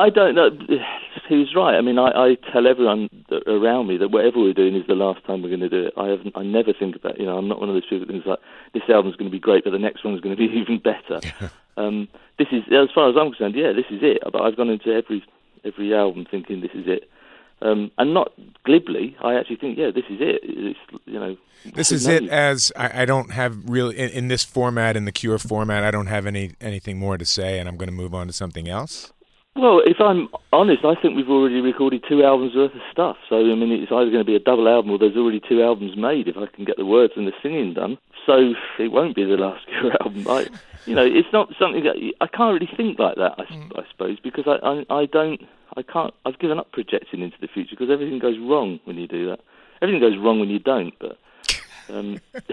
I don't know. Was right. I mean, I, I tell everyone around me that whatever we're doing is the last time we're going to do it. I haven't. I never think about. You know, I'm not one of those people that thinks like this album's going to be great, but the next one's going to be even better. um, this is, as far as I'm concerned, yeah, this is it. But I've gone into every every album thinking this is it. Um, and not glibly, I actually think, yeah, this is it. It's, you know, this is it. As I, I don't have really in, in, this format, in the Cure format, I don't have any anything more to say, and I'm going to move on to something else. Well, if I'm honest, I think we've already recorded two albums worth of stuff. So I mean, it's either going to be a double album or there's already two albums made if I can get the words and the singing done. So it won't be the last Cure album. I, you know, it's not something that I can't really think like that. I, mm. I suppose because I, I I don't I can't. I've given up projecting into the future because everything goes wrong when you do that. Everything goes wrong when you don't. But um,